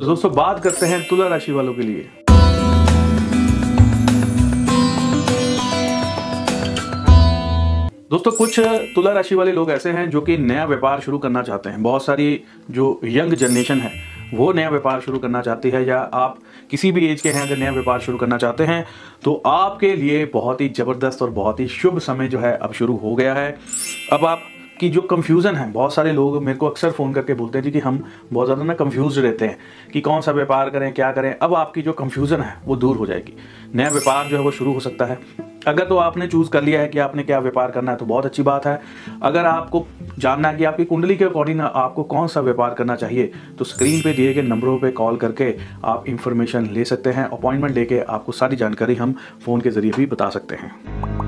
तो दोस्तों, बात करते हैं तुला राशि वालों के लिए। दोस्तों, कुछ तुला राशि वाले लोग ऐसे हैं जो कि नया व्यापार शुरू करना चाहते हैं। बहुत सारी जो यंग जनरेशन है, वो नया व्यापार शुरू करना चाहती है या आप किसी भी एज के हैं, अगर नया व्यापार शुरू करना चाहते हैं तो आपके लिए बहुत ही ज़बरदस्त और बहुत ही शुभ समय जो है, अब शुरू हो गया है। अब आप कि जो कंफ्यूजन है, बहुत सारे लोग मेरे को अक्सर फ़ोन करके बोलते हैं जी कि हम बहुत ज़्यादा ना कंफ्यूज रहते हैं कि कौन सा व्यापार करें, क्या करें। अब आपकी जो कंफ्यूजन है, वो दूर हो जाएगी। नया व्यापार जो है, वो शुरू हो सकता है। अगर तो आपने चूज़ कर लिया है कि आपने क्या व्यापार करना है तो बहुत अच्छी बात है। अगर आपको जानना है कि आपकी कुंडली के अकॉर्डिंग आपको कौन सा व्यापार करना चाहिए तो स्क्रीन पे दिए गए नंबरों पे कॉल करके आप इंफॉर्मेशन ले सकते हैं। अपॉइंटमेंट लेके आपको सारी जानकारी हम फ़ोन के ज़रिए भी बता सकते हैं।